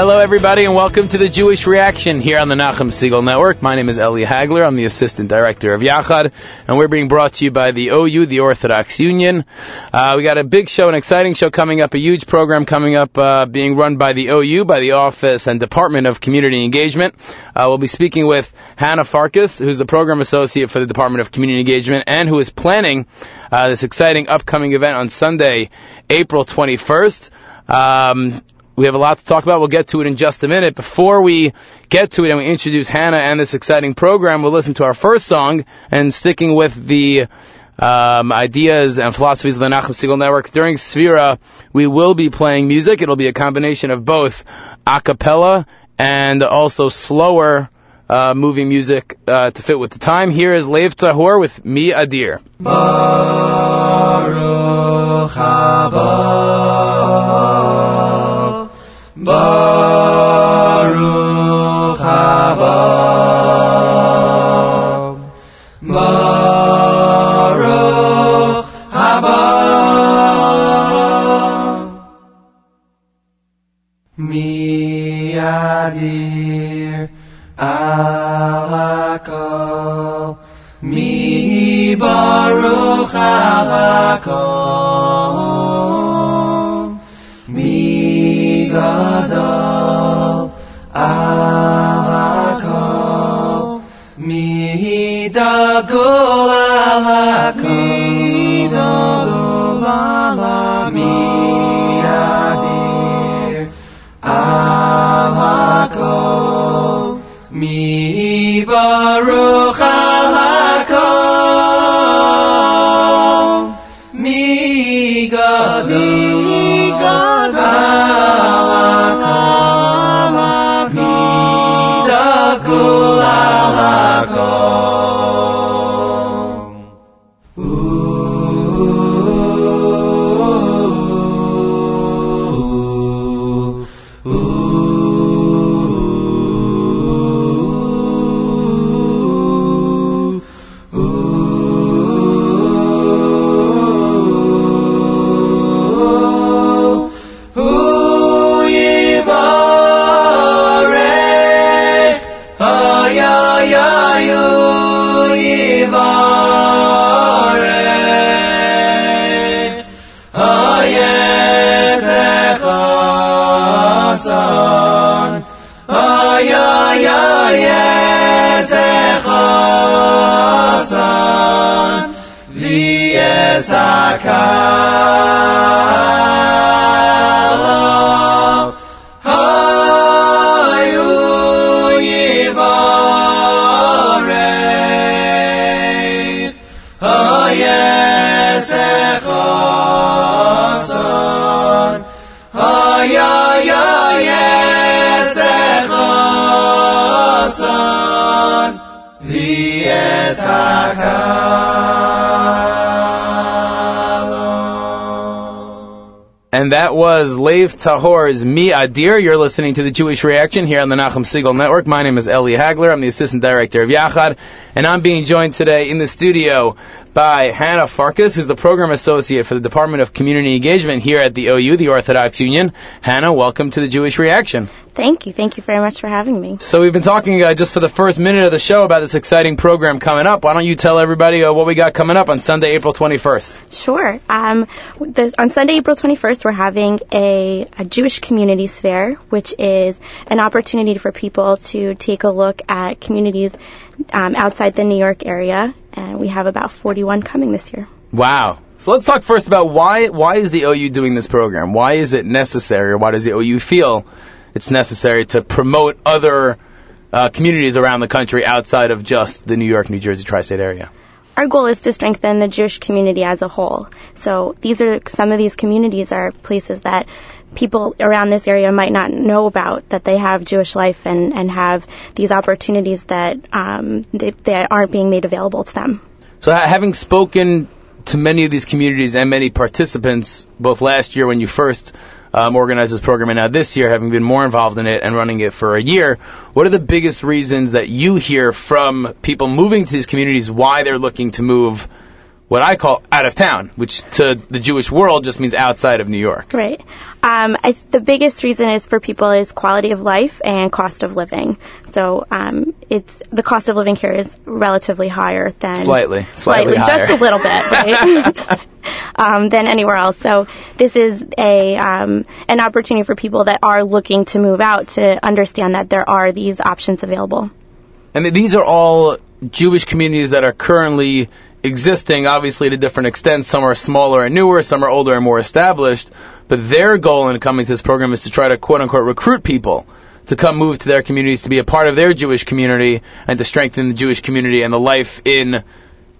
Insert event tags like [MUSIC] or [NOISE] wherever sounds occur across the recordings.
Hello, everybody, and welcome to the Jewish Reaction here on the Nachum Segal Network. My name is Eli Hagler. I'm the Assistant Director of Yachad, and we're being brought to you by the OU, the Orthodox Union. Uh, we got a big show, an exciting show coming up, a huge program coming up, uh, being run by the OU, by the Office and Department of Community Engagement. Uh, we'll be speaking with Hannah Farkas, who's the Program Associate for the Department of Community Engagement, and who is planning uh, this exciting upcoming event on Sunday, April 21st. Um, we have a lot to talk about. We'll get to it in just a minute. Before we get to it and we introduce Hannah and this exciting program, we'll listen to our first song and sticking with the um, ideas and philosophies of the Nachum Segal Network. During Sphira, we will be playing music. It'll be a combination of both a cappella and also slower uh, music uh, to fit with the time. Here is Lev Tahor with Mi Adir. Baruch Baruch haba, Baruch haba. Mi alakol, mi baruch alakol, gadol al hakol mi dagol V'yesakalo, And that was Lev Tahor's Mi Adir. You're listening to the Jewish Reaction here on the Nachum Segal Network. My name is Eli Hagler. I'm the Assistant Director of Yachad. And I'm being joined today in the studio by Hannah Farkas, who's the Program Associate for the Department of Community Engagement here at the OU, the Orthodox Union. Hannah, welcome to the Jewish Reaction. Thank you. Thank you very much for having me. So we've been talking uh, just for the first minute of the show about this exciting program coming up. Why don't you tell everybody uh, what we got coming up on Sunday, April 21st? Sure. Um, this, on Sunday, April 21st, we're having a, a Jewish Communities Fair, which is an opportunity for people to take a look at communities um, outside the New York area, and we have about 41 coming this year. Wow. So let's talk first about why why is the OU doing this program? Why is it necessary, why does the OU feel it's necessary to promote other uh, communities around the country outside of just the New York, New Jersey tri-state area? Our goal is to strengthen the Jewish community as a whole. So these are some of these communities are places that people around this area might not know about that they have Jewish life and, and have these opportunities that um, they, that aren't being made available to them. So having spoken to many of these communities and many participants, both last year when you first um, organized this program and now this year, having been more involved in it and running it for a year, what are the biggest reasons that you hear from people moving to these communities why they're looking to move what I call out of town, which to the Jewish world just means outside of New York. Right. Um, I, the biggest reason is for people is quality of life and cost of living. So um, it's the cost of living here is relatively higher than Slightly, slightly, higher. just a little bit, right? [LAUGHS] [LAUGHS] um, than anywhere else. So this is a um, an opportunity for people that are looking to move out to understand that there are these options available. And these are all Jewish communities that are currently existing, obviously to different extents. Some are smaller and newer, some are older and more established. But their goal in coming to this program is to try to quote unquote recruit people to come move to their communities to be a part of their Jewish community and to strengthen the Jewish community and the life in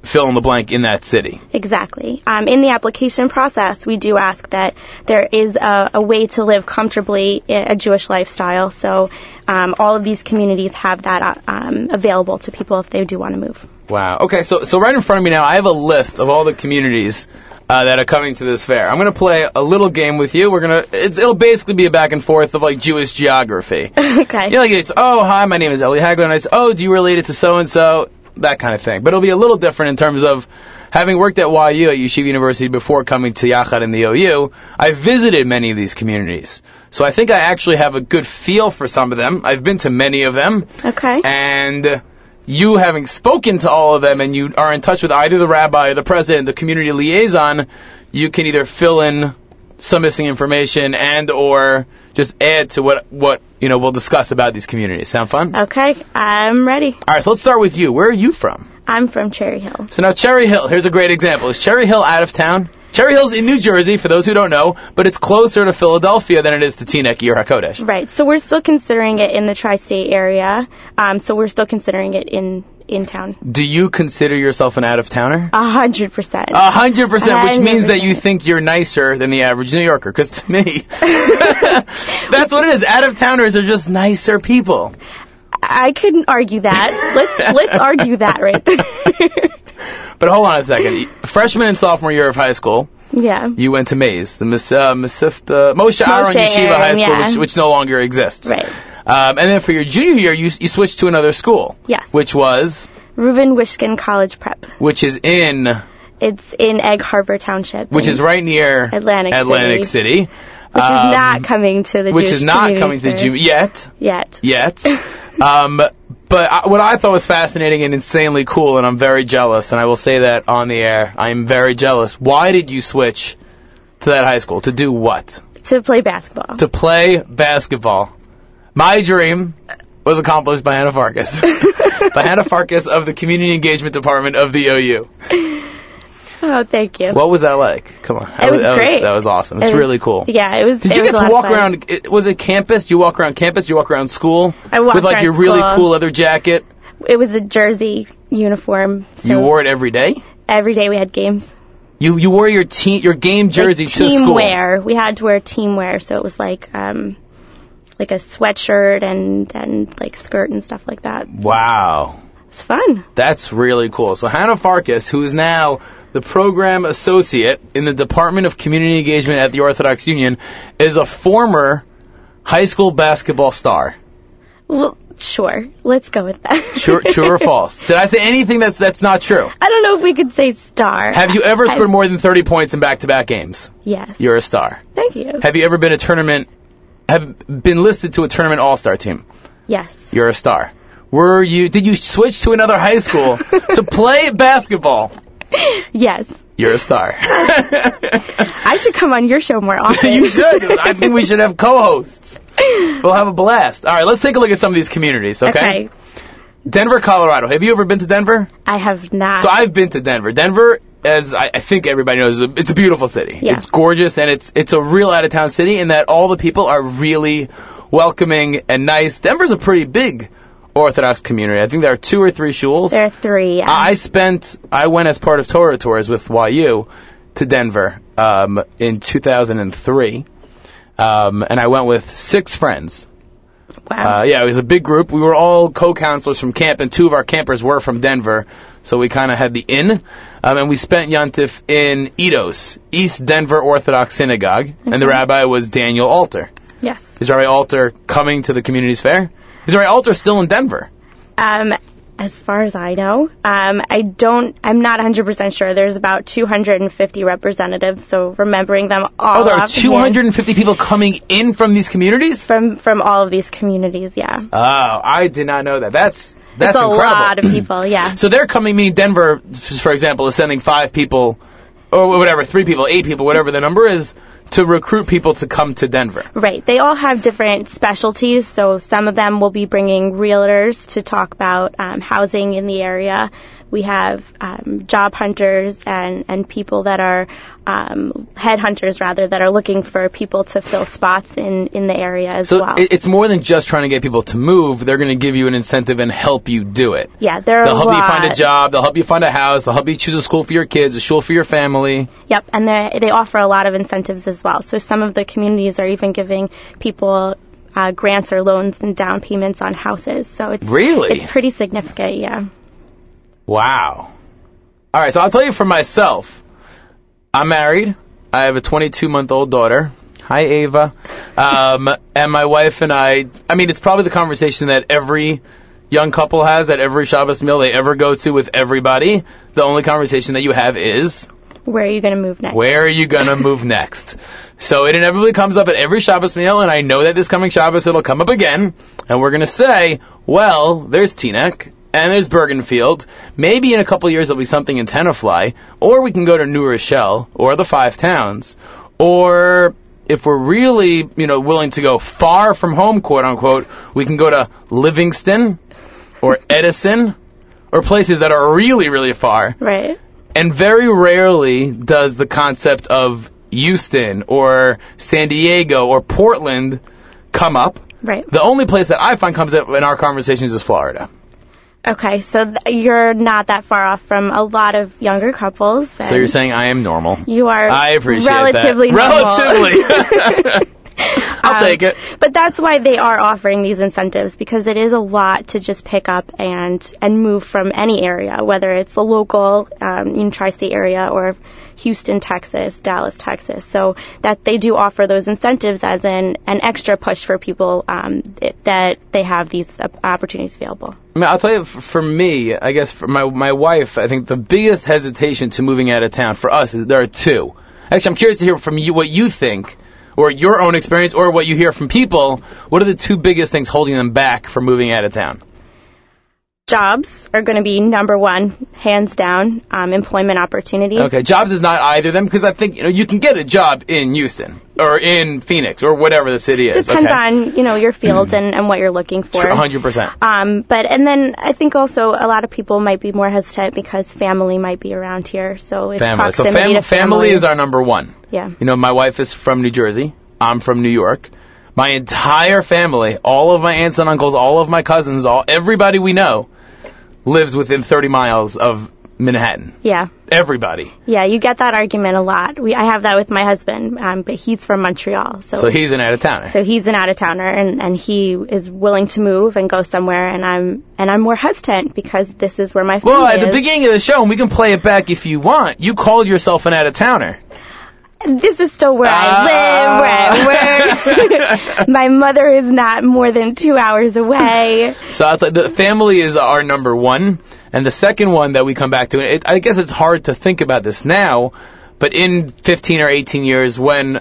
fill in the blank in that city. Exactly. Um, in the application process, we do ask that there is a, a way to live comfortably a Jewish lifestyle. So um, all of these communities have that uh, um, available to people if they do want to move. Wow. Okay, so so right in front of me now, I have a list of all the communities uh, that are coming to this fair. I'm going to play a little game with you. We're gonna it's, it'll basically be a back and forth of like Jewish geography. [LAUGHS] okay. You know, like it's oh hi, my name is Eli Hagler, and I say oh, do you relate it to so and so? That kind of thing. But it'll be a little different in terms of having worked at YU at Yeshiva University before coming to Yachad and the OU. I visited many of these communities, so I think I actually have a good feel for some of them. I've been to many of them, Okay. and you having spoken to all of them, and you are in touch with either the rabbi, or the president, the community liaison, you can either fill in some missing information and or just add to what what you know we'll discuss about these communities. Sound fun? Okay. I'm ready. All right, so let's start with you. Where are you from? I'm from Cherry Hill. So now Cherry Hill. Here's a great example. Is Cherry Hill out of town? Cherry Hill's in New Jersey, for those who don't know, but it's closer to Philadelphia than it is to Teaneck or HaKodesh. Right. So we're still considering it in the tri-state area. Um, so we're still considering it in in town. Do you consider yourself an out of towner? A hundred percent. A hundred percent, which means that you think you're nicer than the average New Yorker. Because to me, [LAUGHS] that's what it is. Out of towners are just nicer people. I couldn't argue that. Let's let's argue that right there. [LAUGHS] But hold on a second. Freshman and sophomore year of high school, yeah. you went to Mays, the Mis- uh, Masifta, Moshe Aaron Yeshiva High School, yeah. which, which no longer exists. Right. Um, and then for your junior year, you, you switched to another school. Yes. Which was, Reuben Wishkin College Prep. which is in, It's in Egg Harbor Township. which is right near Atlantic Atlantic City. which is um, not coming to the which Jewish is not coming to the June yet. yet. yet. [LAUGHS] um, but I, what I thought was fascinating and insanely cool, and I'm very jealous, and I will say that on the air. I am very jealous. Why did you switch to that high school? To do what? To play basketball. To play basketball. My dream was accomplished by Hannah Farkas. [LAUGHS] by Hannah Farkas of the Community Engagement Department of the OU. [LAUGHS] oh, thank you. What was that like? Come on. That It was that great. that was awesome. It's It was- really cool. Yeah, it was. Did it you get a to walk around? it- Was it campus? Do you walk around campus? Do you walk around school? I walked with like around your really cool leather jacket. It was a jersey uniform. So you wore it every day. every day we had games. You you wore your team your game jersey like to team school. wear. We had to wear team wear, so it was like um like a sweatshirt and and like skirt and stuff like that. Wow, It's fun. that's really cool. So Hannah Farkas, who is now the program associate in the Department of Community Engagement at the Orthodox Union, is a former high school basketball star. Well, sure. Let's go with that. True, true or [LAUGHS] false? Did I say anything that's that's not true? I don't know if we could say star. Have you ever I- scored more than 30 points in back-to-back games? Yes. You're a star. Thank you. Have you ever been a tournament? Have been listed to a tournament all-star team? Yes. You're a star. Were you? Did you switch to another high school [LAUGHS] to play basketball? Yes. You're a star. [LAUGHS] I should come on your show more [LAUGHS] often. you should. I think we should have co-hosts. We'll have a blast. All right, let's take a look at some of these communities. Okay. okay. Denver, Colorado. Have you ever been to Denver? I have not. So I've been to Denver. Denver, as I, I think everybody knows, is a, it's a beautiful city. Yeah. It's gorgeous and it's it's a real out of town city in that all the people are really welcoming and nice. Denver's a pretty big Orthodox community. I think there are two or three shuls. there are three. Yeah. I spent, I went as part of Torah Tours with YU to Denver um, in 2003, um, and I went with six friends. wow. Uh, yeah, it was a big group. We were all co-counselors from camp, and two of our campers were from Denver, so we kind of had the in. Um, and we spent Yontif in EDOS, East Denver Orthodox Synagogue, and the rabbi was Daniel Alter. yes. Is Rabbi Alter coming to the community's fair? Is Rabbi Alter still in Denver? Um, As far as I know, um, I don't. I'm not 100% sure. There's about 250 representatives, so remembering them all. Oh, there are offhand 250 people coming in from these communities? from from all of these communities. Yeah, Oh, I did not know that. That's that's it's a incredible. lot of people. Yeah, [CLEARS THROAT] So they're coming. Meaning Denver, for example, is sending five people, or whatever, three people, eight people, whatever the number is, to recruit people to come to Denver. right. They all have different specialties. So some of them will be bringing realtors to talk about um, housing in the area. We have um, job hunters and, and people that are um, headhunters rather that are looking for people to fill spots in, in the area as So well. it, it's more than just trying to get people to move. They're going to give you an incentive and help you do it. yeah, there are They'll help lot. you find a job. They'll help you find a house. They'll help you choose a school for your kids, a school for your family. Yep, and they they offer a lot of incentives as well. So some of the communities are even giving people uh, grants or loans and down payments on houses. So it's Really? it's pretty significant. Yeah. Wow. All right, so I'll tell you for myself. I'm married. I have a 22 month old daughter. Hi, Ava. Um, and my wife and I. I mean, it's probably the conversation that every young couple has at every Shabbos meal they ever go to with everybody. The only conversation that you have is Where are you going to move next? where are you gonna move [LAUGHS] next? So it inevitably comes up at every Shabbos meal, and I know that this coming Shabbos it'll come up again, and we're gonna say, well, there's Teaneck, and there's Bergenfield. Maybe in a couple years there'll be something in Tenafly, or we can go to New Rochelle, or the Five Towns, or if we're really, you know, willing to go far from home, quote unquote, we can go to Livingston, or [LAUGHS] Edison, or places that are really, really far. Right. And very rarely does the concept of Houston or San Diego or Portland come up. Right. The only place that I find comes up in our conversations is Florida. Okay, so th- you're not that far off from a lot of younger couples. So you're saying I am normal. you are I appreciate relatively that. normal. Relatively. [LAUGHS] [LAUGHS] [LAUGHS] I'll Um, take it. But that's why they are offering these incentives because it is a lot to just pick up and and move from any area, whether it's the local um, in tri-state area or Houston, Texas, Dallas, Texas. So that they do offer those incentives as an an extra push for people um, it, that they have these opportunities available. I mean, I'll tell you, for me, I guess for my my wife, I think the biggest hesitation to moving out of town for us is there are two. Actually, I'm curious to hear from you what you think, or your own experience, or what you hear from people. What are the two biggest things holding them back from moving out of town? Jobs are going to be number one, hands down. Um, employment opportunities. Okay, jobs is not either of them because I think you know you can get a job in Houston or in Phoenix or whatever the city is. Depends okay? on you know your field and, and what you're looking for. 100%. Um, but and then I think also a lot of people might be more hesitant because family might be around here. So it's Family. So fam- to family is our number one. yeah. You know, my wife is from New Jersey. I'm from New York. My entire family, all of my aunts and uncles, all of my cousins, all everybody we know lives within 30 miles of Manhattan. Yeah, Everybody. yeah, you get that argument a lot. We I have that with my husband, um, but he's from Montreal, so So he's an out of towner. so he's an out of towner, and and he is willing to move and go somewhere, and I'm and I'm more hesitant because this is where my family Well, at the beginning of the show, and we can play it back if you want, you called yourself an out of towner. This is still where I ah. live, where I work. [LAUGHS] my mother is not more than two hours away. [LAUGHS] So it's like the family is our number one, and the second one that we come back to. It, I guess it's hard to think about this now, but in 15 or 18 years, when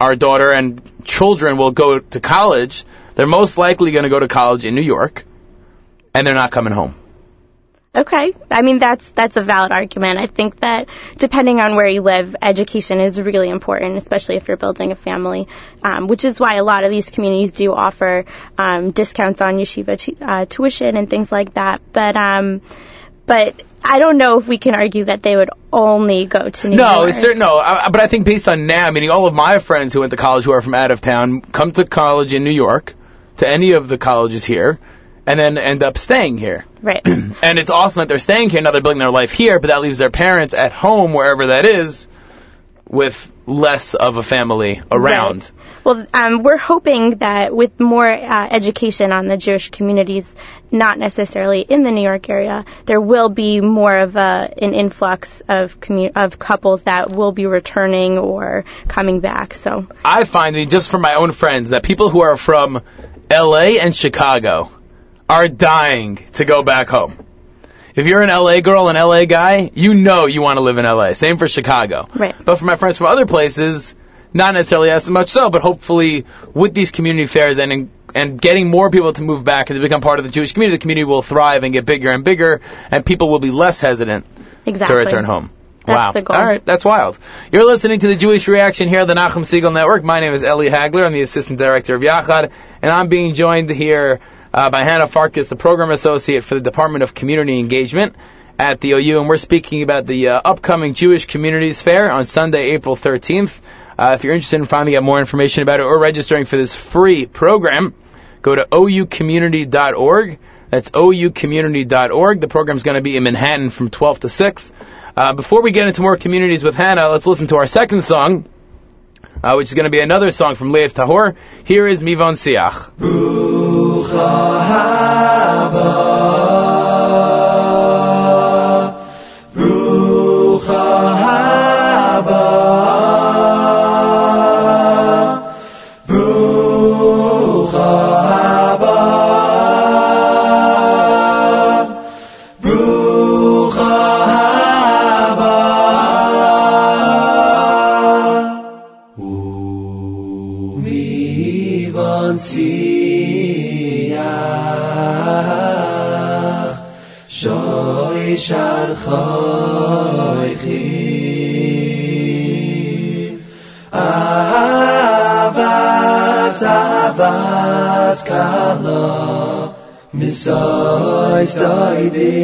our daughter and children will go to college, they're most likely going to go to college in New York, and they're not coming home. Okay. I mean, that's, that's a valid argument. I think that depending on where you live, education is really important, especially if you're building a family, um, which is why a lot of these communities do offer, um, discounts on yeshiva t- uh, tuition and things like that. But, um, but I don't know if we can argue that they would only go to New No, York. it's certain. No, I, but I think based on now, meaning all of my friends who went to college who are from out of town come to college in New York, to any of the colleges here, and then end up staying here. Right. [CLEARS THROAT] And it's awesome that they're staying here now they're building their life here, but that leaves their parents at home, wherever that is, with less of a family around. Right. Well, um, we're hoping that with more uh, education on the Jewish communities, not necessarily in the New York area, there will be more of a an influx of commu- of couples that will be returning or coming back. So, I find, just from my own friends, that people who are from LA and Chicago are dying to go back home. if you're an LA girl, an LA guy, you know you want to live in LA. Same for Chicago. Right. But for my friends from other places, not necessarily as much so, but hopefully with these community fairs and and getting more people to move back and to become part of the Jewish community, the community will thrive and get bigger and bigger, and people will be less hesitant Exactly. to return home. That's wow. the goal. All right, that's wild. You're listening to the Jewish Reaction here on the Nachum Segal Network. My name is Eli Hagler. I'm the assistant director of Yachad, and I'm being joined here uh, by Hannah Farkas, the program associate for the Department of Community Engagement at the OU, and we're speaking about the uh, upcoming Jewish Communities Fair on Sunday, April 13th. Uh, if you're interested in finding out more information about it or registering for this free program, go to oucommunity.org. That's oucommunity.org. The program's going to be in Manhattan from 12 to 6. Uh, before we get into more communities with Hannah, let's listen to our second song, uh, which is going to be another song from Lev Tahor. Here is Mivon Siach. shar khoy khi avas sava skalo misoy stoy de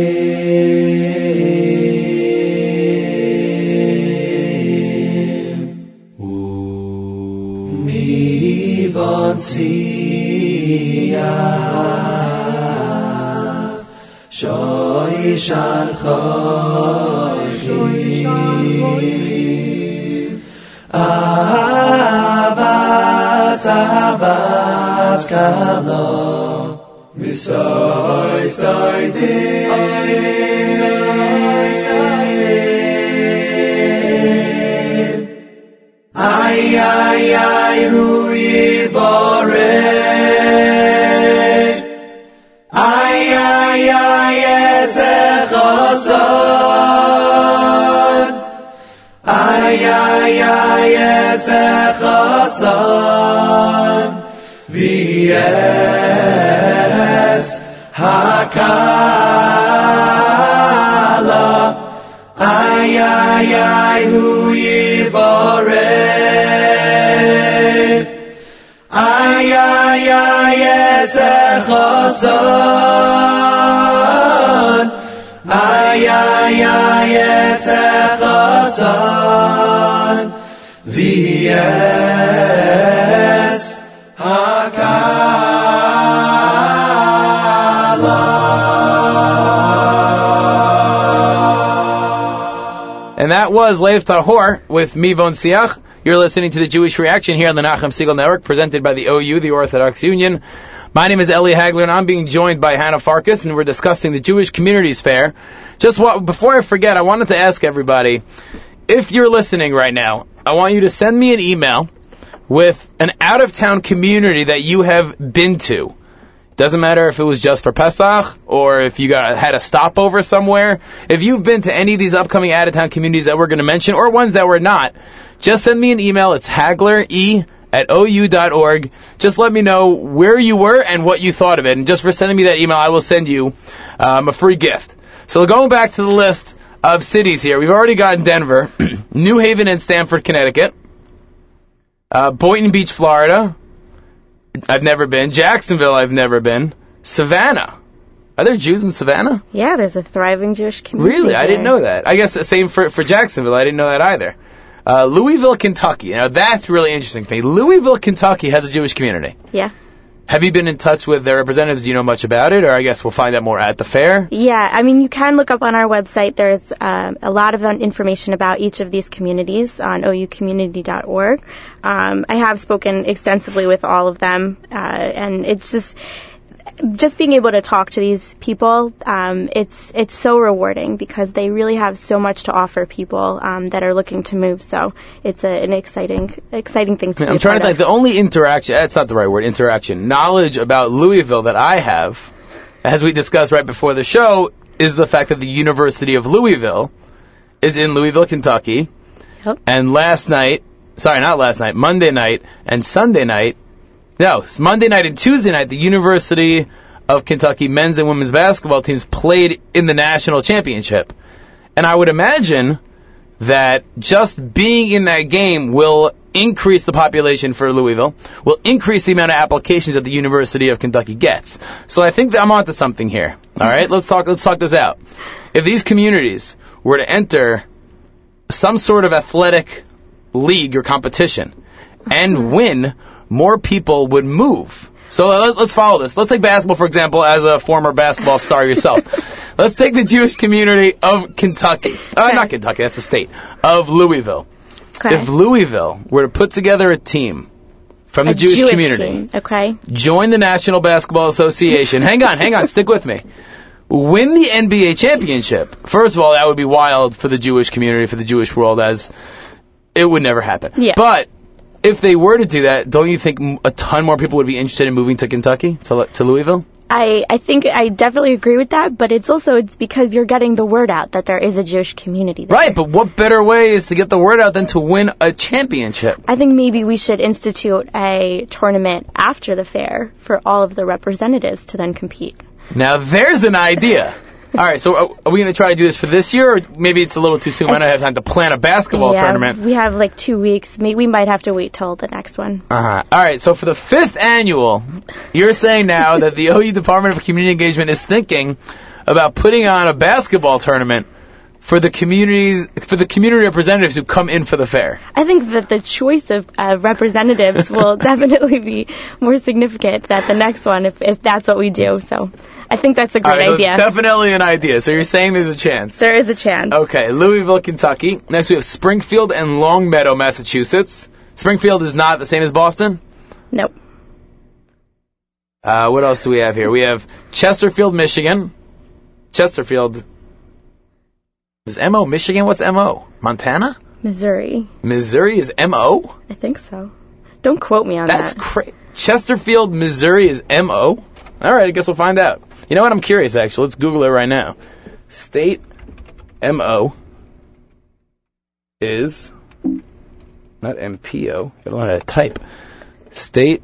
Oh, me, but see, שוי shal אהבס אהבס shal khoi. Ahava די sein, wie es hakala. Ay, ay, ay, hu yivarev. Ay, ay, ay, es echosan. Ay, ay, ay, es echosan. V'yes hakala. And that was Lev Tahor with Mivon Siach. You're listening to the Jewish Reaction here on the Nachum Segal Network, presented by the OU, the Orthodox Union. My name is Eli Hagler, and I'm being joined by Hannah Farkas, and we're discussing the Jewish Communities Fair. Just what, before I forget, I wanted to ask everybody, if you're listening right now, I want you to send me an email with an out-of-town community that you have been to. Doesn't matter if it was just for Pesach or if you got had a stopover somewhere. If you've been to any of these upcoming out-of-town communities that we're going to mention or ones that we're not, just send me an email. It's Hagler E at ou.org. Just let me know where you were and what you thought of it. And just for sending me that email, I will send you um, a free gift. So going back to the list of cities here, we've already gotten Denver, [CLEARS THROAT] New Haven and Stamford, Connecticut, uh, Boynton Beach, Florida. I've never been. Jacksonville, I've never been. Savannah. Are there Jews in Savannah? Yeah, there's a thriving Jewish community. Really? I didn't know that. I guess the same for, for Jacksonville. I didn't know that either. Uh, Louisville, Kentucky. Now that's really interesting to me. Louisville, Kentucky has a Jewish community. Yeah. Have you been in touch with their representatives? Do you know much about it? Or I guess we'll find out more at the fair. Yeah, I mean, you can look up on our website. There's um, a lot of information about each of these communities on oucommunity.org. Um, I have spoken extensively with all of them, uh, and it's just just being able to talk to these people. Um, it's it's so rewarding because they really have so much to offer people um, that are looking to move. So it's a, an exciting exciting thing to. be I'm trying to think. The only interaction, that's not the right word, interaction, knowledge about Louisville that I have, as we discussed right before the show, is the fact that the University of Louisville is in Louisville, Kentucky. Yep. And last night, sorry, not last night, Monday night and Sunday night, no, Monday night and Tuesday night, the University of Kentucky men's and women's basketball teams played in the national championship. And I would imagine that just being in that game will increase the population for Louisville, will increase the amount of applications that the University of Kentucky gets. So I think that I'm onto something here. All right, let's talk. Let's talk this out. If these communities were to enter some sort of athletic league or competition and win, more people would move. So let- let's follow this. Let's take basketball, for example, as a former basketball star yourself. [LAUGHS] let's take the Jewish community of Kentucky. Uh, Okay. not Kentucky, that's a state. Of Louisville. Okay. If Louisville were to put together a team from the a Jewish, community, team, okay. join the National Basketball Association. hang on, hang on, stick with me. Win the NBA championship. First of all, that would be wild for the Jewish community, for the Jewish world, as it would never happen. Yeah. But if they were to do that, don't you think a ton more people would be interested in moving to Kentucky, to, to Louisville? I, I think I definitely agree with that, but it's also it's because you're getting the word out that there is a Jewish community there. Right, but what better way is to get the word out than to win a championship? I think maybe we should institute a tournament after the fair for all of the representatives to then compete. Now there's an idea. All right, so are, we going to try to do this for this year, or maybe it's a little too soon? I don't have time to plan a basketball yeah, tournament. we have like two weeks. We might have to wait till the next one. Uh-huh. All right, so for the fifth annual, you're saying now that the OU Department of Community Engagement is thinking about putting on a basketball tournament for the communities, for the community representatives who come in for the fair. I think that the choice of uh, representatives will [LAUGHS] definitely be more significant than the next one if, if that's what we do. So I think that's a great right, so idea. definitely an idea. So you're saying there's a chance. there is a chance. Okay, Louisville, Kentucky. Next we have Springfield and Longmeadow, Massachusetts. Springfield is not the same as Boston. Nope. Uh, what else do we have here? We have Chesterfield, Michigan. Chesterfield. Is MO Michigan? What's MO? Montana? Missouri. Missouri is MO? I think so. Don't quote me on That's that. That's crazy. Chesterfield, Missouri is MO? Alright, I guess we'll find out. You know what? I'm curious actually. Let's Google it right now. State MO is not MPO. I don't know how to type. State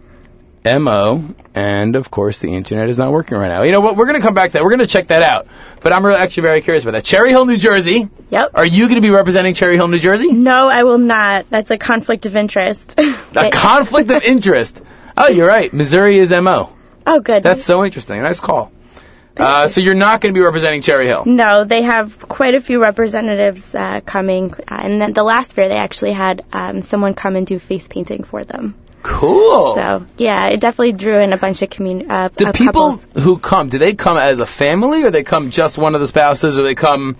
MO, and of course the internet is not working right now. You know what? We're gonna come back to that. We're gonna check that out. But I'm really, actually very curious about that. Cherry Hill, New Jersey. Yep. Are you gonna be representing Cherry Hill, New Jersey? No, I will not. That's a conflict of interest. A [LAUGHS] conflict of interest. Oh, you're right. Missouri is MO. oh, good. That's so interesting. Nice call. Uh, so you're not going to be representing Cherry Hill. no, they have quite a few representatives uh, coming, uh, and then the last fair they actually had um, someone come and do face painting for them. Cool. So yeah, it definitely drew in a bunch of community. Uh, do uh, people couples. who come, do they come as a family, or they come just one of the spouses, or they come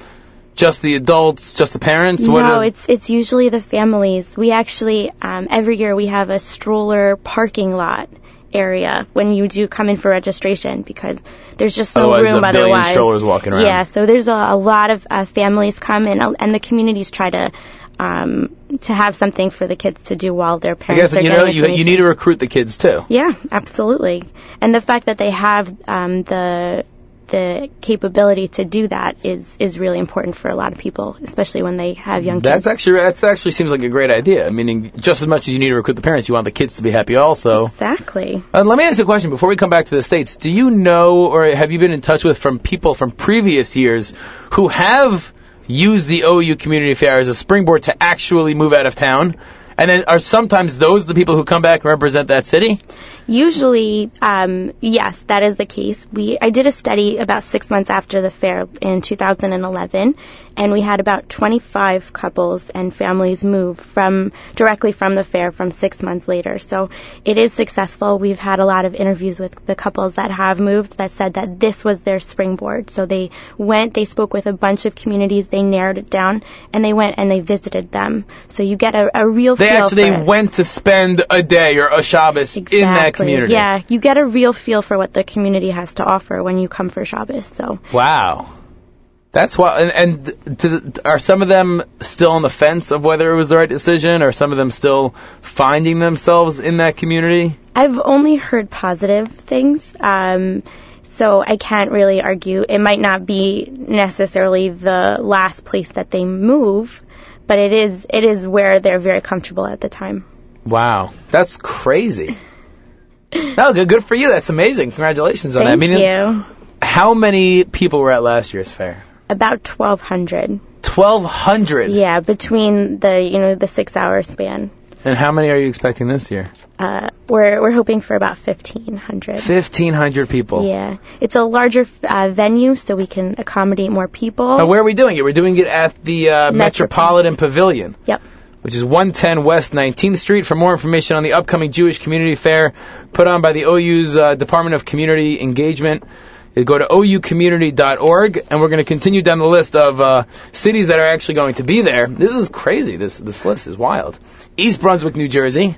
just the adults, just the parents? What No, it's it's usually the families. We actually um, every year we have a stroller parking lot area when you do come in for registration because there's just no Otherwise, room a billion otherwise. strollers walking around. Yeah, so there's a, a lot of uh, families come and and the communities try to um, to have something for the kids to do while their parents guess are you getting know you, you need to recruit the kids too. Yeah, absolutely. And the fact that they have um, the the capability to do that is is really important for a lot of people, especially when they have young That's kids. actually that actually seems like a great idea. Meaning, just as much as you need to recruit the parents, you want the kids to be happy also. Exactly. Uh, let me ask you a question before we come back to the states. Do you know, or have you been in touch with from people from previous years who have used the OU Community Fair as a springboard to actually move out of town? And then are sometimes those the people who come back and represent that city? Usually, um, yes, that is the case. We I did a study about six months after the fair in 2011, and we had about 25 couples and families move from directly from the fair from six months later. So it is successful. We've had a lot of interviews with the couples that have moved that said that this was their springboard. So they went, they spoke with a bunch of communities, they narrowed it down, and they went and they visited them. So you get a, a real They feel actually went to spend a day or a Shabbos in that community. Yeah, you get a real feel for what the community has to offer when you come for Shabbos. So Wow. That's why, and, and to are some of them still on the fence of whether it was the right decision, or some of them still finding themselves in that community? I've only heard positive things. Um, So I can't really argue. It might not be necessarily the last place that they move, but it is it is where they're very comfortable at the time. Wow, that's crazy. [LAUGHS] no, good, good for you. That's amazing. Congratulations on that. I Thank mean, you. how many people were at last year's fair? About 1200. Twelve hundred. Yeah, between the, you know, the 6-hour span. And how many are you expecting this year? Uh we're we're hoping for about 1500. Fifteen hundred people. Yeah. It's a larger uh, venue so we can accommodate more people. Now, where are we doing it? We're doing it at the uh, Metropolitan Pavilion. Yep. which is 110 West 19th Street. For more information on the upcoming Jewish Community Fair put on by the OU's uh, Department of Community Engagement, go to oucommunity.org, and we're going to continue down the list of uh, cities that are actually going to be there. This is crazy. This this list is wild. East Brunswick, New Jersey.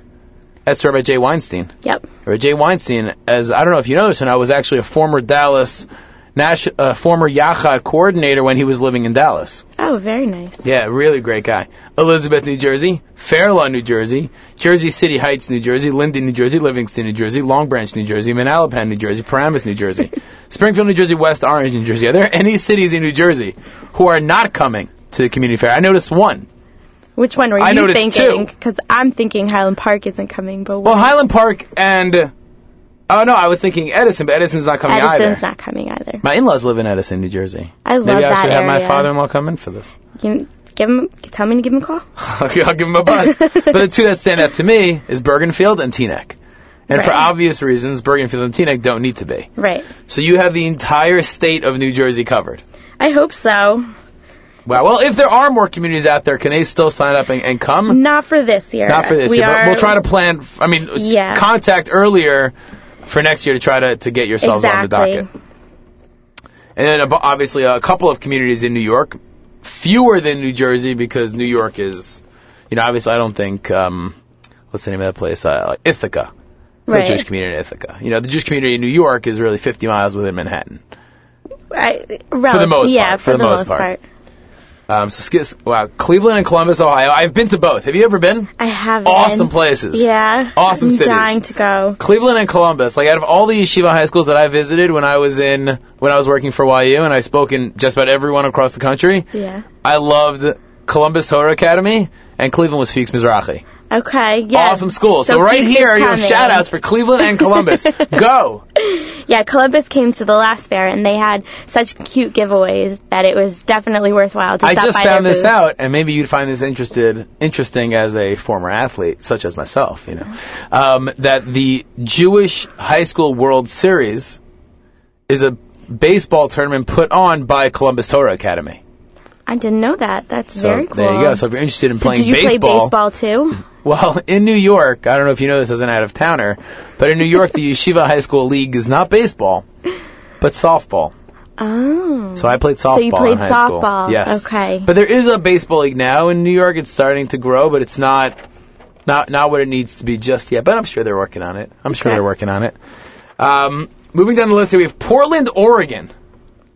That's Rabbi Jay Weinstein. Yep. Rabbi Jay Weinstein, as I don't know if you know this or not, was actually a former Dallas, Nash, uh, former Yachad coordinator when he was living in Dallas. Oh, very nice. Yeah, really great guy. Elizabeth, New Jersey, Fair Lawn, New Jersey, Jersey City Heights, New Jersey, Linden, New Jersey, Livingston, New Jersey, Long Branch, New Jersey, Manalapan, New Jersey, Paramus, New Jersey, Springfield, New Jersey, West Orange, New Jersey. Are there any cities in New Jersey who are not coming to the community fair? I noticed one. Which one were I you noticed thinking? Because I'm thinking Highland Park isn't coming, but Well, Highland Park and oh no, I was thinking Edison, but Edison's not coming Edison's either. not coming either. My in-laws live in Edison, New Jersey. I love Maybe I that should have my father-in-law come in for this. You, give him, tell me to give him a call. [LAUGHS] Okay, I'll give him a buzz. [LAUGHS] but the two that stand out to me is Bergenfield and Teaneck. And for obvious reasons, Bergenfield and Teaneck don't need to be. Right. So you have the entire state of New Jersey covered. I hope so. Wow. Well, if there are more communities out there, can they still sign up and, and come? Not for this year. Not for this we year, are, but we'll try to plan. I mean, Yeah. contact earlier for next year to try to, to get yourselves on the docket. And then obviously a couple of communities in New York, fewer than New Jersey because New York is, you know, obviously I don't think, um, what's the name of that place? Uh, like Ithaca. It's a Jewish community in Ithaca. You know, the Jewish community in New York is really 50 miles within Manhattan. I, For the most yeah, part, For, the, most part. Um, so wow, Cleveland and Columbus, Ohio. I've been to both. Have you ever been? I have Awesome places. Yeah. Awesome I'm cities. dying to go. Cleveland and Columbus. Like out of all the yeshiva high schools that I visited when I was in when I was working for YU and I spoke in just about everyone across the country, Yeah. I loved Columbus Torah Academy and Cleveland was Fuchs Mizrachi. Okay. Yeah. Awesome school. So, So right here, you have coming. shout outs for Cleveland and Columbus. [LAUGHS] Go. Yeah, Columbus came to the last fair and they had such cute giveaways that it was definitely worthwhile to I stop by I just found this booth. out, and maybe you'd find this interested, interesting as a former athlete, such as myself. You know, um, that the Jewish High School World Series is a baseball tournament put on by Columbus Torah Academy. I didn't know that. That's So very cool. there you go. So if you're interested in So playing did you baseball, play baseball too? Well, [LAUGHS] in New York, I don't know if you know this as an out of towner, but in New York, the [LAUGHS] Yeshiva High School League is not baseball, but softball. Oh. So I played softball So you played in high school. softball. Yes. Okay. But there is a baseball league now in New York. It's starting to grow, but it's not not not what it needs to be just yet. But I'm sure they're working on it. I'm sure they're working on it. Um, moving down the list here, we have Portland, Oregon.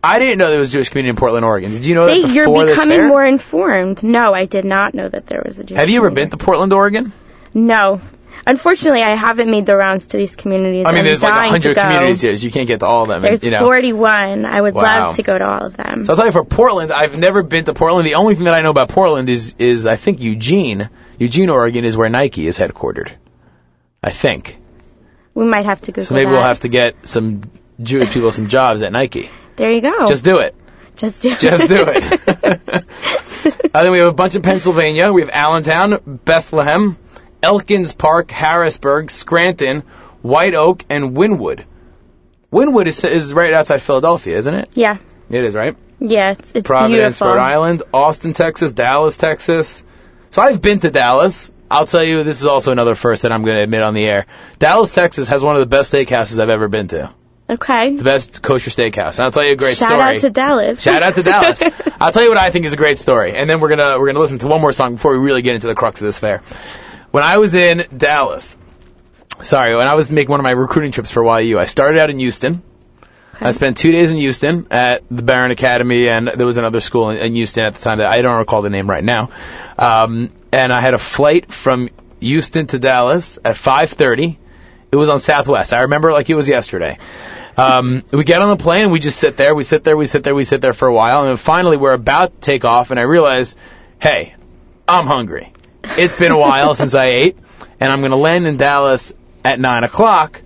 I didn't know there was a Jewish community in Portland, Oregon. Did you know See, that you're before this becoming more informed. No, I did not know that there was a Jewish have you ever been to Portland, Oregon? No. Unfortunately, I haven't made the rounds to these communities. I mean, I'm there's like dying to hundred go. communities here, so you can't get to all of them. There's you know. 41. I would Wow. love to go to all of them. So I'll tell you for Portland, I've never been to Portland. The only thing that I know about Portland is is I think Eugene, Eugene, Oregon is where Nike is headquartered. I think. we might have to Google So maybe that. we'll have to get some Jewish people some jobs at Nike. There you go. Just do it. Just do it. Just do it. [LAUGHS] I think we have a bunch in Pennsylvania. We have Allentown, Bethlehem, Elkins Park, Harrisburg, Scranton, White Oak, and Wynnewood. Wynnewood is, is right outside Philadelphia, isn't it? yeah. It is, right? Yeah, it's, it's Providence, beautiful. Rhode Island, Austin, Texas, Dallas, Texas. So I've been to Dallas. I'll tell you, this is also another first that I'm going to admit on the air. Dallas, Texas has one of the best steakhouses I've ever been to. Okay. The best kosher steakhouse. And I'll tell you a great Shout story. Shout out to Dallas. Shout out to Dallas. [LAUGHS] I'll tell you what I think is a great story, and then we're gonna we're gonna listen to one more song before we really get into the crux of this fair. When I was in Dallas, sorry, when I was making one of my recruiting trips for YU, I started out in Houston. Okay. I spent two days in Houston at the Beren Academy, and there was another school in, in Houston at the time that I don't recall the name right now. Um, and I had a flight from Houston to Dallas at 5:30. It was on Southwest. I remember like it was yesterday. Um, we get on the plane we just sit there. We sit there. We sit there. We sit there for a while, and finally we're about to take off, and I realize, hey, I'm hungry. It's been a while [LAUGHS] since I ate, and I'm going to land in Dallas at nine o'clock.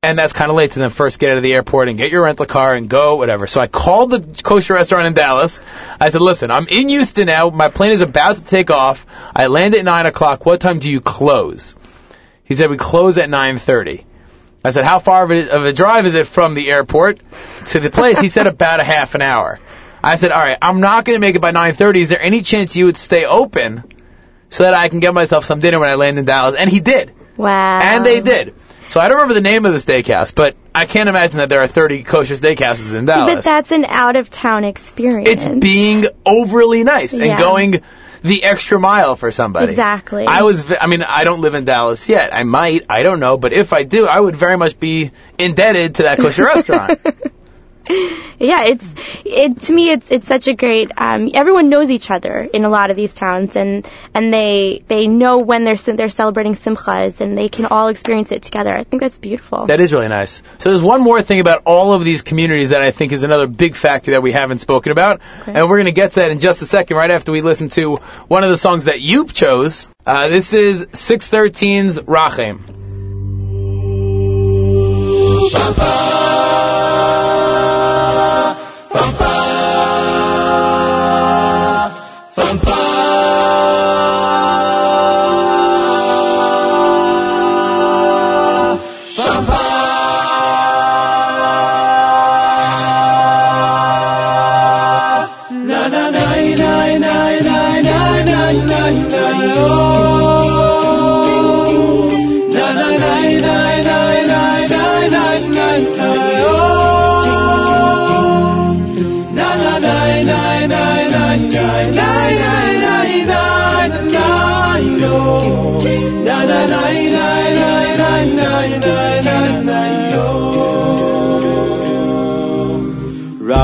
And that's kind of late to then first get out of the airport and get your rental car and go, whatever. So I called the kosher restaurant in Dallas. I said, listen, I'm in Houston now. My plane is about to take off. I land at 9 o'clock. What time do you close? He said, we close at 9.30. I said, how far of a, of a drive is it from the airport to the place? He said, [LAUGHS] about a half an hour. I said, all right, I'm not going to make it by 9.30. Is there any chance you would stay open so that I can get myself some dinner when I land in Dallas? And he did. Wow. And they did. So I don't remember the name of the steakhouse, but I can't imagine that there are 30 kosher steakhouses in Dallas. But that's an out of town experience. it's being overly nice and Yeah. going the extra mile for somebody. Exactly. I was, I mean, I don't live in Dallas yet. I might, I don't know, but if I do, I would very much be indebted to that kosher restaurant. [LAUGHS] [LAUGHS] yeah, it's it to me it's it's such a great um everyone knows each other in a lot of these towns and and they they know when they're they're celebrating simchas and they can all experience it together. I think that's beautiful. That is really nice. So there's one more thing about all of these communities that I think is another big factor that we haven't spoken about, Okay. and we're going to get to that in just a second, right after we listen to one of the songs that you chose. Uh, this is 613's Rachem.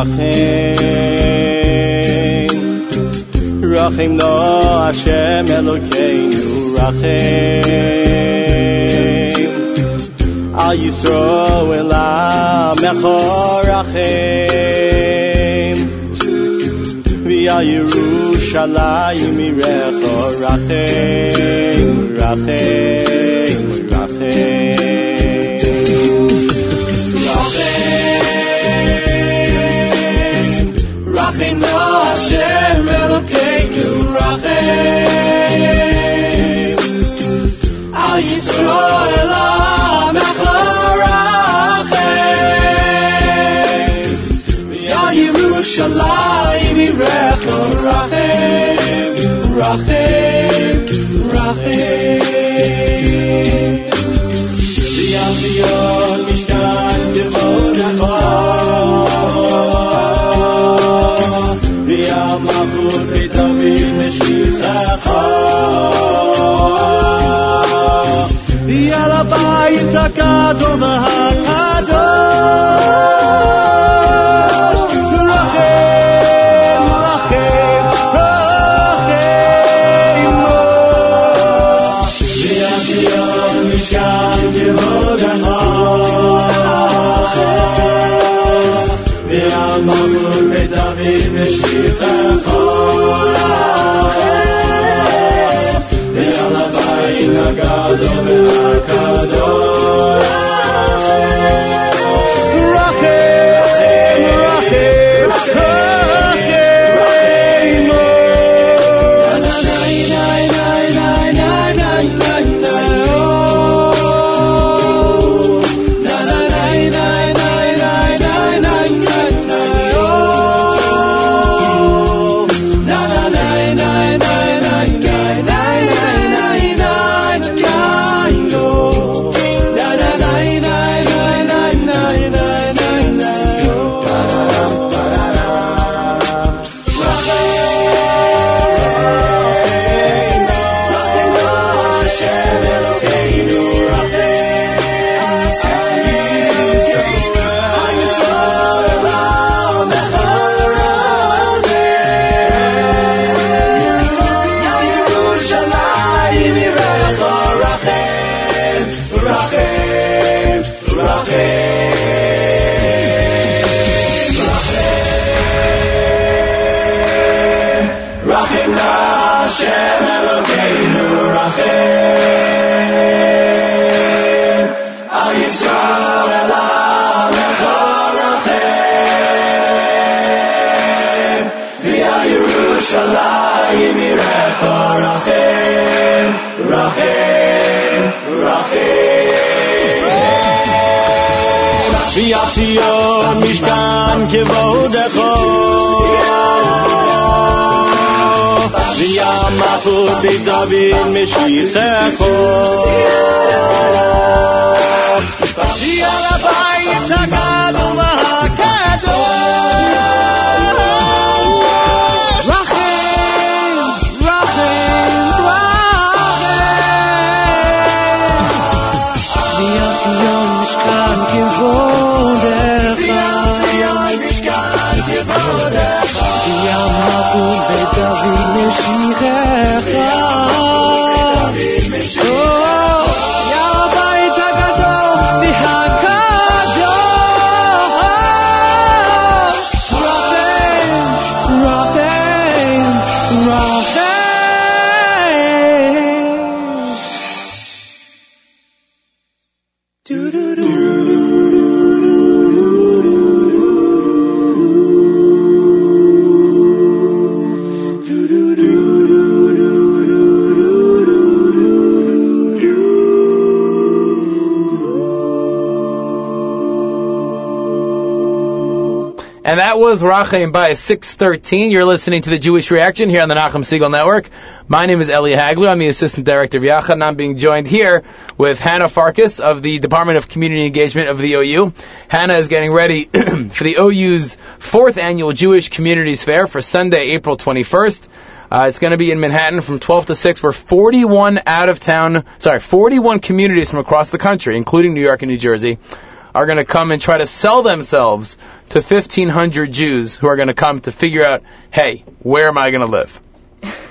Rachim, Rachim no Hashem Elokeinu, Rachim, Al Yisro El Amecho, Rachim, V'al Yerushalayim Irecho, Rachim, Rachim. Rachim, Hashem Elokeinu Rachim Al Yisrael Amecha Rachim V'al Yerushalayim Irecho Rachim Rachim Rachim Zion Zion Mishkan Habayit HaGadol V'HaKadosh Rachem, Rachem, Rachem Zion Zion Mishkan Devonacha והמלכות בית דוד משיחך ועל הבית הגדול והקדוש was Rachem by 613. You're listening to the Jewish Reaction here on the Nachum Segal Network. My name is Eli Hagler. I'm the Assistant Director of Yachad, and I'm being joined here with Hannah Farkas of the Department of Community Engagement of the OU. Hannah is getting ready [CLEARS THROAT] for the OU's fourth annual Jewish Communities Fair for Sunday, April 21st. Uh, it's going to be in Manhattan from 12 to 6, We're 41 out of town, sorry, 41 communities from across the country, including New York and New Jersey, are going to come and try to sell themselves to 1,500 Jews who are going to come to figure out, hey, where am I going to live?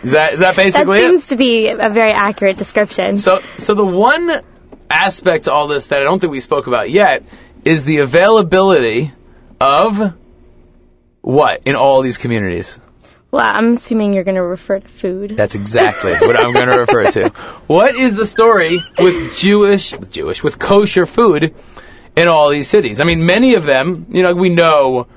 Is that is that [LAUGHS] That basically it? seems to be a very accurate description. So, so the one aspect to all this that I don't think we spoke about yet is the availability of what in all these communities. well, I'm assuming you're going to refer to food. That's exactly [LAUGHS] what I'm going to refer to. What is the story with Jewish, with Jewish, with kosher food in all these cities? I mean, many of them, you know, we know,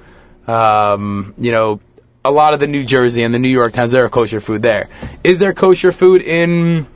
um, you know, a lot of the New Jersey and the New York towns, there are kosher food there. Is there kosher food in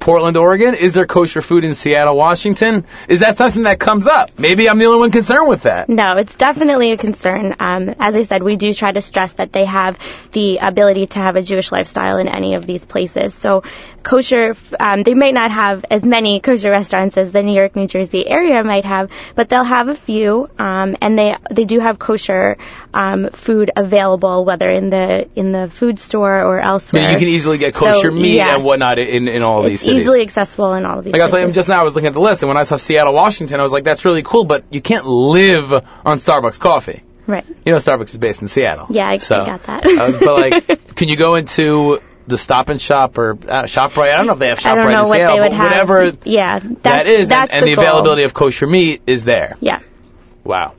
Portland, Oregon? Is there kosher food in Seattle, Washington? Is that something that comes up? Maybe I'm the only one concerned with that. No, it's definitely a concern. Um, as I said, we do try to stress that they have the ability to have a Jewish lifestyle in any of these places. So kosher, um, they might not have as many kosher restaurants as the New York, New Jersey area might have, but they'll have a few, um, and they they do have kosher um, food available, whether in the in the food store or elsewhere. Yeah, you can easily get So, kosher meat yes. and whatnot in, in all these It's cities. easily accessible in all of these. Like I was places. just now, I was looking at the list, and when I saw Seattle, Washington, I was like, that's really cool, but you can't live on Starbucks coffee. right. You know, Starbucks is based in Seattle. Yeah, I- I so, got that. I was, but like, [LAUGHS] can you go into the Stop and Shop or uh, Shoprite? I don't know if they have I don't Shoprite know in what Seattle, they would but have. whatever yeah, that's, that is, that's and, and the, availability of kosher meat is there. Yeah. Wow.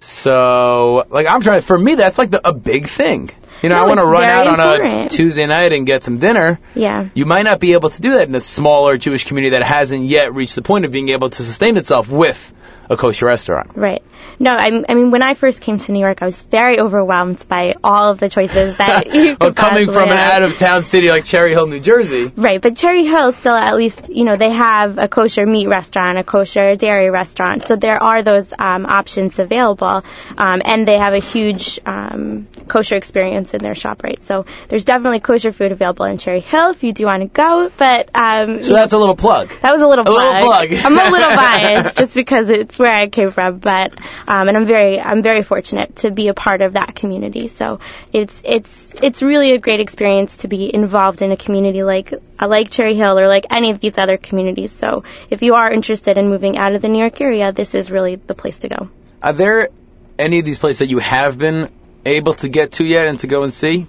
So, like, I'm trying. For me, that's like the, a big thing. You know, No, I want to run out on a. Tuesday night and get some dinner. Yeah. You might not be able to do that in a smaller Jewish community that hasn't yet reached the point of being able to sustain itself with a kosher restaurant. Right. No, I, I mean, when I first came to New York, I was very overwhelmed by all of the choices that [LAUGHS] you could Well, coming from an out of town city like Cherry Hill, New Jersey, Right, but Cherry Hill still at least, you know, they have a kosher meat restaurant, a kosher dairy restaurant, so there are those um, options available, um, and they have a huge um, kosher experience in their shop, right? So there's definitely kosher food available in Cherry Hill if you do want to go, but um, so that's a little plug. That was a little A little plug. plug. I'm a little [LAUGHS] biased just because it's where I came from, but um, and I'm very I'm very fortunate to be a part of that community. So it's it's it's really a great experience to be involved in a community like uh, like Cherry Hill or like any of these other communities. So if you are interested in moving out of the New York area, this is really the place to go. Are there any of these places that you have been able to get to yet and to go and see?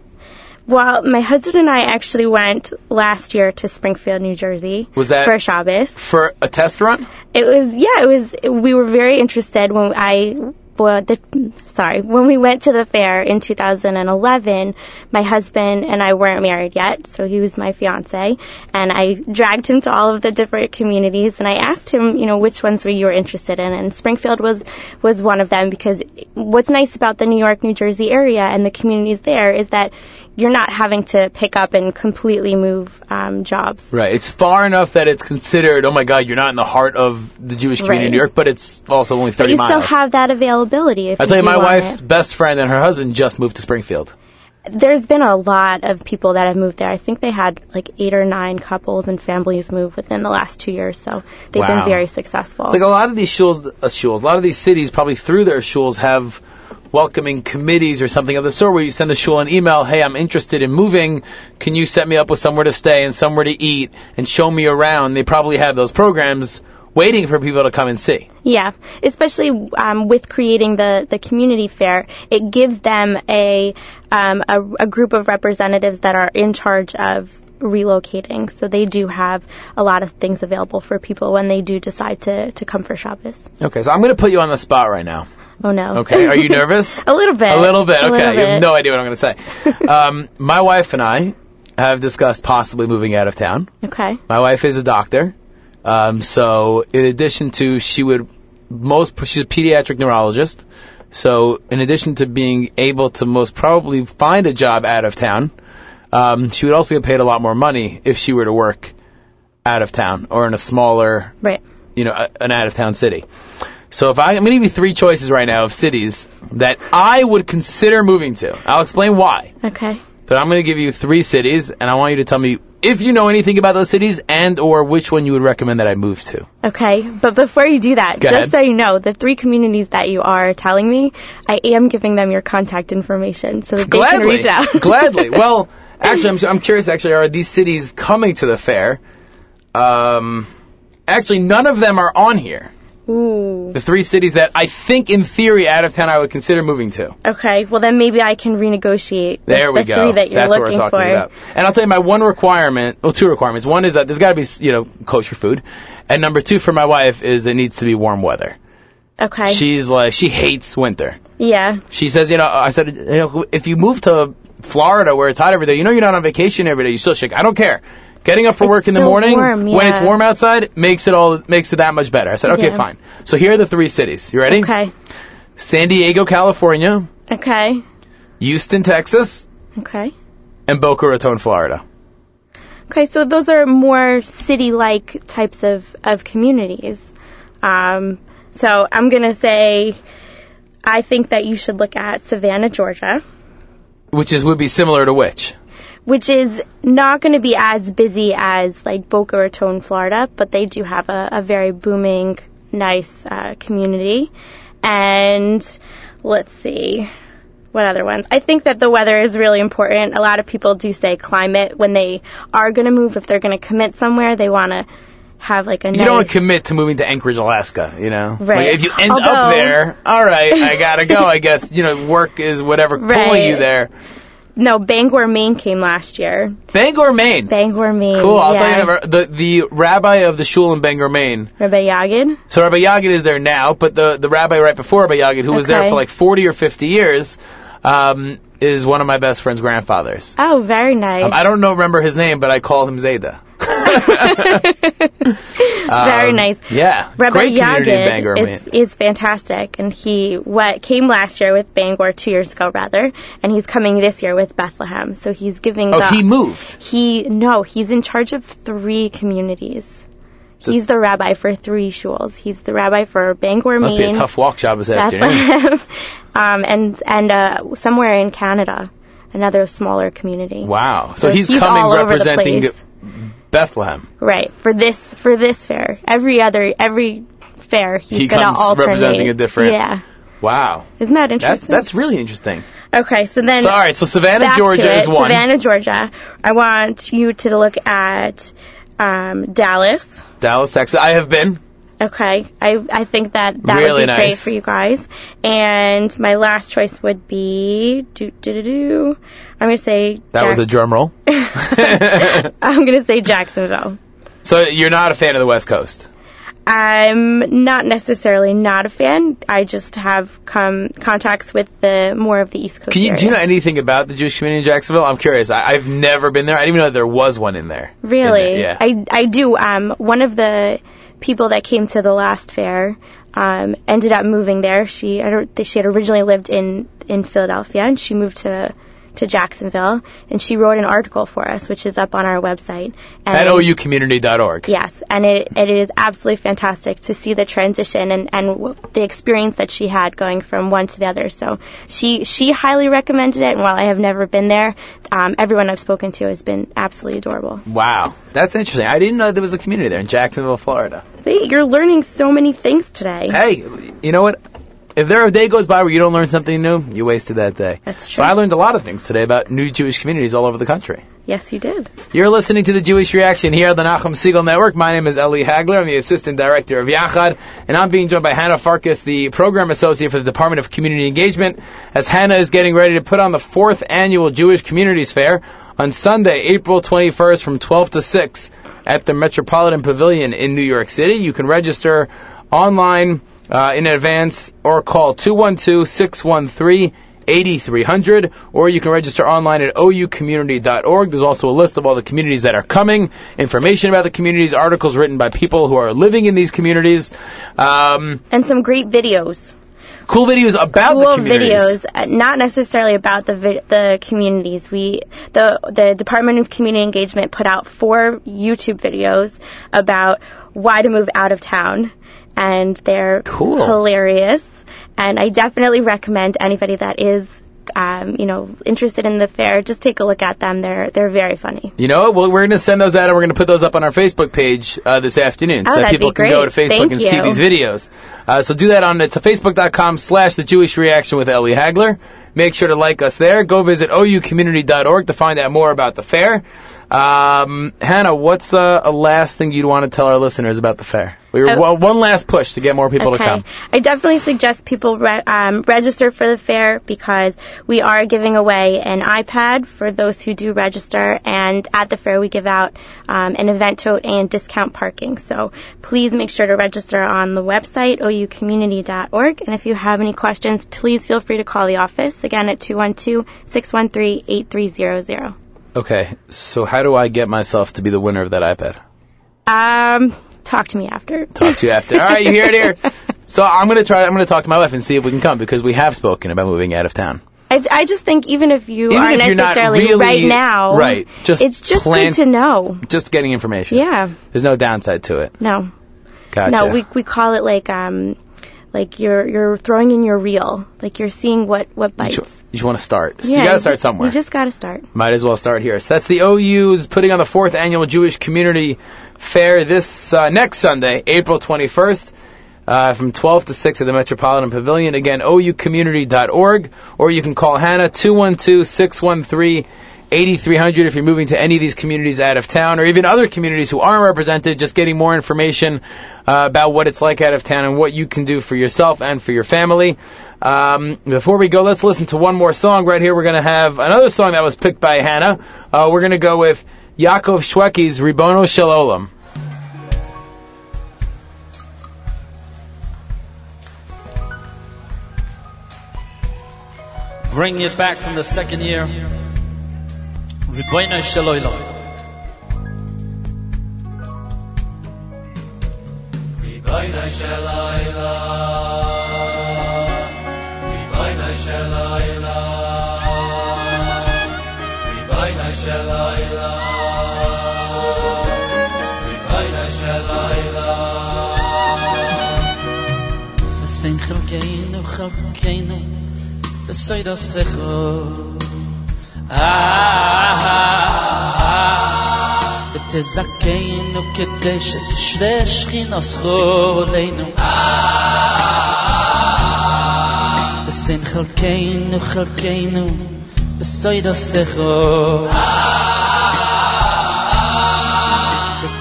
Well, my husband and I actually went last year to Springfield, New Jersey Was that- for Shabbos. For a test run? It was yeah, it was we were very interested when I well, the, sorry, when we went to the fair in 2011, my husband and I weren't married yet, so he was my fiance, and I dragged him to all of the different communities, and I asked him, you know, which ones were you were interested in, and Springfield was was one of them because what's nice about the New York, New Jersey area and the communities there is that you're not having to pick up and completely move um, jobs. Right. It's far enough that it's considered, oh my God, you're not in the heart of the Jewish community Right. in New York, but it's also only 30 But you miles. still have that availability. If I'll tell you, my wife's it. best friend and her husband just moved to Springfield. There's been a lot of people that have moved there. I think they had like eight or nine couples and families move within the last two years, so they've Wow. been very successful. It's like a lot of these shuls, uh, shuls, a lot of these cities probably through their shuls have welcoming committees or something of the sort where you send the shul an email, hey, I'm interested in moving. Can you set me up with somewhere to stay and somewhere to eat and show me around? They probably have those programs waiting for people to come and see. Yeah, especially um, with creating the, the community fair, it gives them a, um, a a group of representatives that are in charge of relocating. So they do have a lot of things available for people when they do decide to, to come for Shabbos. Okay, so I'm going to put you on the spot right now. Oh no. Okay, are you nervous? [LAUGHS] a little bit. A little bit. Okay, little you have no idea what I'm going to say. [LAUGHS] um, my wife and I have discussed possibly moving out of town. Okay. My wife is a doctor, um, so in addition to she would most she's a pediatric neurologist. So in addition to being able to most probably find a job out of town, um, she would also get paid a lot more money if she were to work out of town or in a smaller Right. you know, a- an out of town city. So if I, I'm going to give you three choices right now of cities that I would consider moving to. I'll explain why. Okay. But I'm going to give you three cities, and I want you to tell me if you know anything about those cities and or which one you would recommend that I move to. Okay, but before you do that, Go just ahead. so you know, the three communities that you are telling me, I am giving them your contact information so that they can reach out. [LAUGHS] gladly. Well, actually, I'm, I'm curious. Actually, are these cities coming to the fair? Um, actually, none of them are on here. Ooh. The three cities that I think, in theory, out of town, I would consider moving to. Okay, well then maybe I can renegotiate There we the go. three that you're That's what we're looking talking for. about. And I'll tell you my one requirement, well, two requirements. One is that there's got to be, you know, kosher food, and number two for my wife is it needs to be warm weather. Okay. She's like, she hates winter. yeah. She says, you know, I said, you know, if you move to Florida where it's hot every day, you know, you're not on vacation every day. You still shake. I don't care. Getting up for It's work in the morning warm, when it's warm outside makes it all makes it that much better. I said, okay, Yeah. fine. So here are the three cities. You ready? Okay. San Diego, California, Okay. Houston, Texas, Okay. and Boca Raton, Florida. Okay, so those are more city-like types of, of communities. Um, so I'm gonna say, I think that you should look at Savannah, Georgia. Which is would be similar to which? which is not going to be as busy as like Boca Raton, Florida, but they do have a, a very booming, nice uh, community. And let's see. What other ones? I think that the weather is really important. A lot of people do say climate when they are going to move. If they're going to commit somewhere, they want to have like a You nice. don't commit to moving to Anchorage, Alaska, you know? Right. Like, if you end Although- up there, all right, I gotta go, I guess. You know, work is whatever pulling you there. no, Bangor, Maine came last year. Bangor, Maine. Bangor, Maine. Cool. I'll yeah. tell you. The the rabbi of the shul in Bangor, Maine. Rabbi Yagid. So Rabbi Yagid is there now, but the the rabbi right before Rabbi Yagid, who was there for like 40 or 50 years, um, is one of my best friend's grandfathers. Oh, very nice. Um, I don't know remember his name, but I call him Zeta. [LAUGHS] very Um, nice. Yeah. Rabbi Great community in Yagid Bangor, is, is fantastic, and he what came last year with Bangor two years ago rather, and he's coming this year with Bethlehem. So he's giving. Oh, the, he moved. He no, he's in charge of three communities. So- he's the rabbi for three shuls. He's the rabbi for Bangor, Must be a tough walk job this afternoon. Bethlehem, [LAUGHS] um, and and uh, somewhere in Canada, another smaller community. Wow. So, So he's, he's coming all over the representing. Bethlehem. Right for this for this fair. Every other every fair he's He gonna comes alternate. representing a different- Yeah. Wow. Isn't that interesting? that's really interesting. okay. So then, So all right, so Savannah, Georgia is one. Savannah, Georgia. I want you to look at um, Dallas. Dallas, Texas. I have been. Okay, I I think that that Really would be great for you guys. And my last choice would be do do do do. I'm gonna say That was a drum roll. [LAUGHS] [LAUGHS] I'm gonna say Jacksonville. so you're not a fan of the West Coast. I'm not necessarily not a fan. I just have come contacts with the more of the East Coast. Can you, area. do you know anything about the Jewish community in Jacksonville? I'm curious. I, I've never been there. I didn't even know there was one in there. Really? In there, yeah. I I do. Um, one of the people that came to the last fair um, ended up moving there. She I don't she had originally lived in in Philadelphia and she moved to to Jacksonville and she wrote an article for us which is up on our website At oucommunity.org. Yes, and it it is absolutely fantastic to see the transition and and the experience that she had going from one to the other. So she she highly recommended it, and while I have never been there, um, everyone I've spoken to has been absolutely adorable. Wow. That's interesting. I didn't know there was a community there in Jacksonville, Florida. See, you're learning so many things today. Hey, you know what? If there a day goes by where you don't learn something new, you wasted that day. That's So true. I learned a lot of things today about new Jewish communities all over the country. Yes, you did. You're listening to the Jewish Reaction here on the Nachum Segal Network. My name is Eli Hagler. I'm the Assistant Director of Yachad, and I'm being joined by Hannah Farkas, the Program Associate for the Department of Community Engagement, as Hannah is getting ready to put on the fourth annual Jewish Communities Fair on Sunday, April 21st from 12 to 6 at the Metropolitan Pavilion in New York City. You can register online uh, in advance or call 212-613 8300 or you can register online at oucommunity.org. There's also a list of all the communities that are coming, information about the communities, articles written by people who are living in these communities, um, And some great videos. cool videos about cool the communities. videos, uh, not necessarily about the vi- the communities. We the the Department of Community Engagement put out four YouTube videos about why to move out of town, and they're Cool. hilarious. And I definitely recommend anybody that is. Um, you know, interested in the fair, just take a look at them. They're they're very funny. You know? Well, we're going to send those out and we're going to put those up on our Facebook page uh, this afternoon so Oh, that people can go to. Facebook Thank and see these videos. Uh, so do that on it's a facebook.com slash the Jewish Reaction with Eli Hagler. Make sure to like us there. Go visit oucommunity.org to find out more about the fair. Um, Hannah, what's uh, a last thing you'd want to tell our listeners about the fair? We were Oh. one, last push to get more people to come. I definitely suggest people re- um, register for the fair because we are giving away an iPad for those who do register, and at the fair we give out um, an event tote and discount parking. So please make sure to register on the website oucommunity.org, and if you have any questions, please feel free to call the office again at 212-613-8300. Okay, so how do I get myself to be the winner of that iPad? Um, talk to me after. Talk to you after. All right, you hear it here. [LAUGHS] So I'm gonna try. I'm gonna talk to my wife and see if we can come because we have spoken about moving out of town. I, I just think even if you Even aren't if necessarily really- right now, right, just it's just plan- good to know. Just getting information. Yeah, There's no downside to it. no, Gotcha. no. We we call it like um, like you're you're throwing in your reel, like you're seeing what what you bites. just, you want to start. yeah, you got to start somewhere. You just got to start. Might as well start here. So that's the OU's putting on the fourth annual Jewish Community Fair this uh, next Sunday, April 21st. Uh, from 12 to 6 at the Metropolitan Pavilion. Again, oucommunity.org, or you can call Hannah 212-613-8300 if you're moving to any of these communities out of town, or even other communities who aren't represented, just getting more information uh, about what it's like out of town and what you can do for yourself and for your family. Um, before we go, let's listen to one more song. Right here, we're going to have another song that was picked by Hannah. Uh, we're going to go with Yaakov Shweki's Ribono Shel Olam. Bring it back from the second year. Ribono Shel Olam. Ribono Shalolam. Ribono Shalolam. Ribono shel kein und hab kein das sei das sech ah, ah et zakein und kedesh shvesh khin oscho leinu ah sin khol kein und khol kein das sei das sech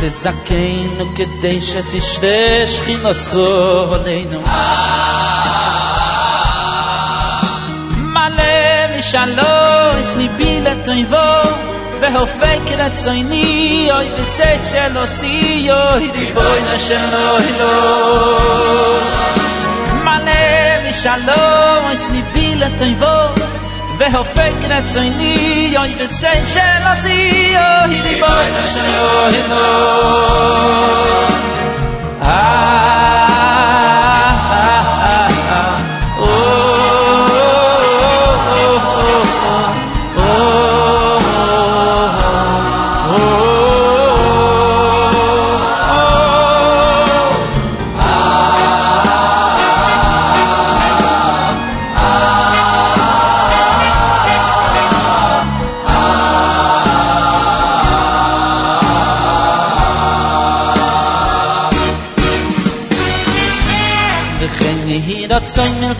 תזכנו כדי שתשתה שכינו זכור מלא משלוש ליבי לטויבו והופק רצוני אוי וצאת של עושי אוי ריבונו של עולם מלא משלום יש ליבי לטויבו והופק רצוני אוי וצאת של עושי אוי ריבונו של עולם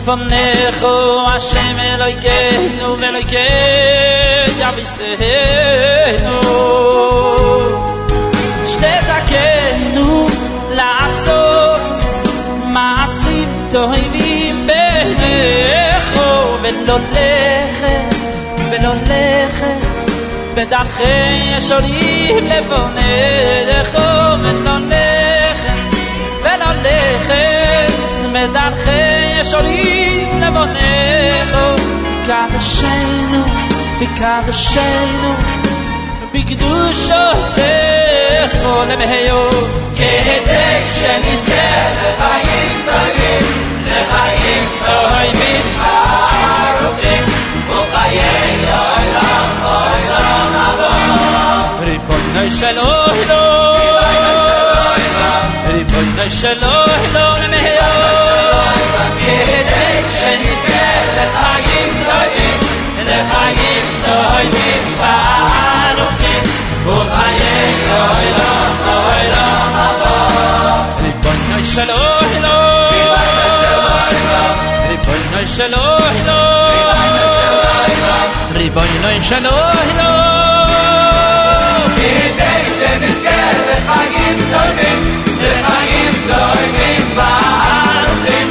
רצוי מלפונך, השם אלוהינו ואלוהי יביסנו. שתזכנו לעשות מעשים טובים בעיניך, ולא לכת, ולא לכת, בדרכי ישרים לבונך, ולא לכת, ולא לכת. מדרכי ישורים לבונך קדשנו בקדשנו בקדוש עושך למהיו כהדק שנזכה לחיים טובים לחיים טובים ארוכים וחיי עולם עולם הבא ריבונו של עולם ריבונו של עולם כדי שנזכה לחיים טובים לחיים טובים ואנוכי וחיי עולם עולם הבא ריבונו של עולם ריבונו של עולם ריבונו של עולם כדי שנזכה לחיים טובים לחיים טובים וארוכים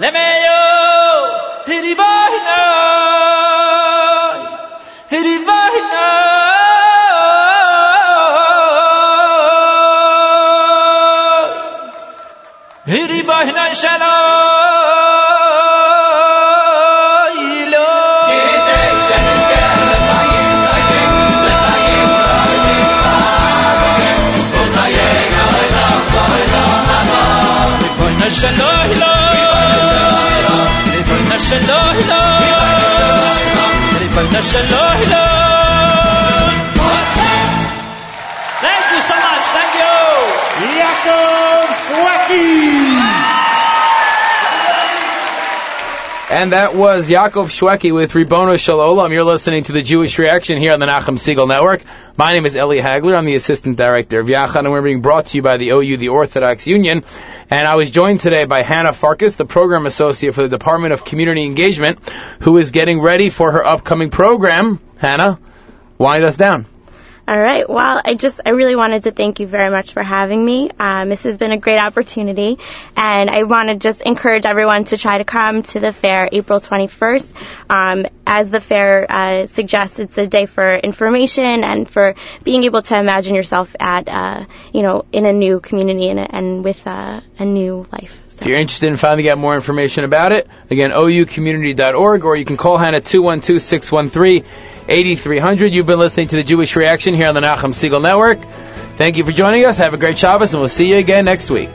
لمايو هري باهناي هري باهناي هري باهناي شلاي Shalom, Thank you so much, thank you. יעקב שווקי. And that was Yaakov Shweki with Ribono Shalom. You're listening to the Jewish Reaction here on the Nachum Segal Network. My name is Eli Hagler. I'm the Assistant Director of Yachad, and we're being brought to you by the OU, the Orthodox Union. And I was joined today by Hannah Farkas, the Program Associate for the Department of Community Engagement, who is getting ready for her upcoming program. Hannah, wind us down. All right. Well, I just, I really wanted to thank you very much for having me. Um, this has been a great opportunity, and I want to just encourage everyone to try to come to the fair April 21st. Um, as the fair uh, suggests, it's a day for information and for being able to imagine yourself at, uh, you know, in a new community and, and with uh, a new life. If you're interested in finding out more information about it, again, oucommunity.org, or you can call Hannah 212-613-8300. You've been listening to the Jewish Reaction here on the Nachum Segal Network. Thank you for joining us. Have a great Shabbos, and we'll see you again next week.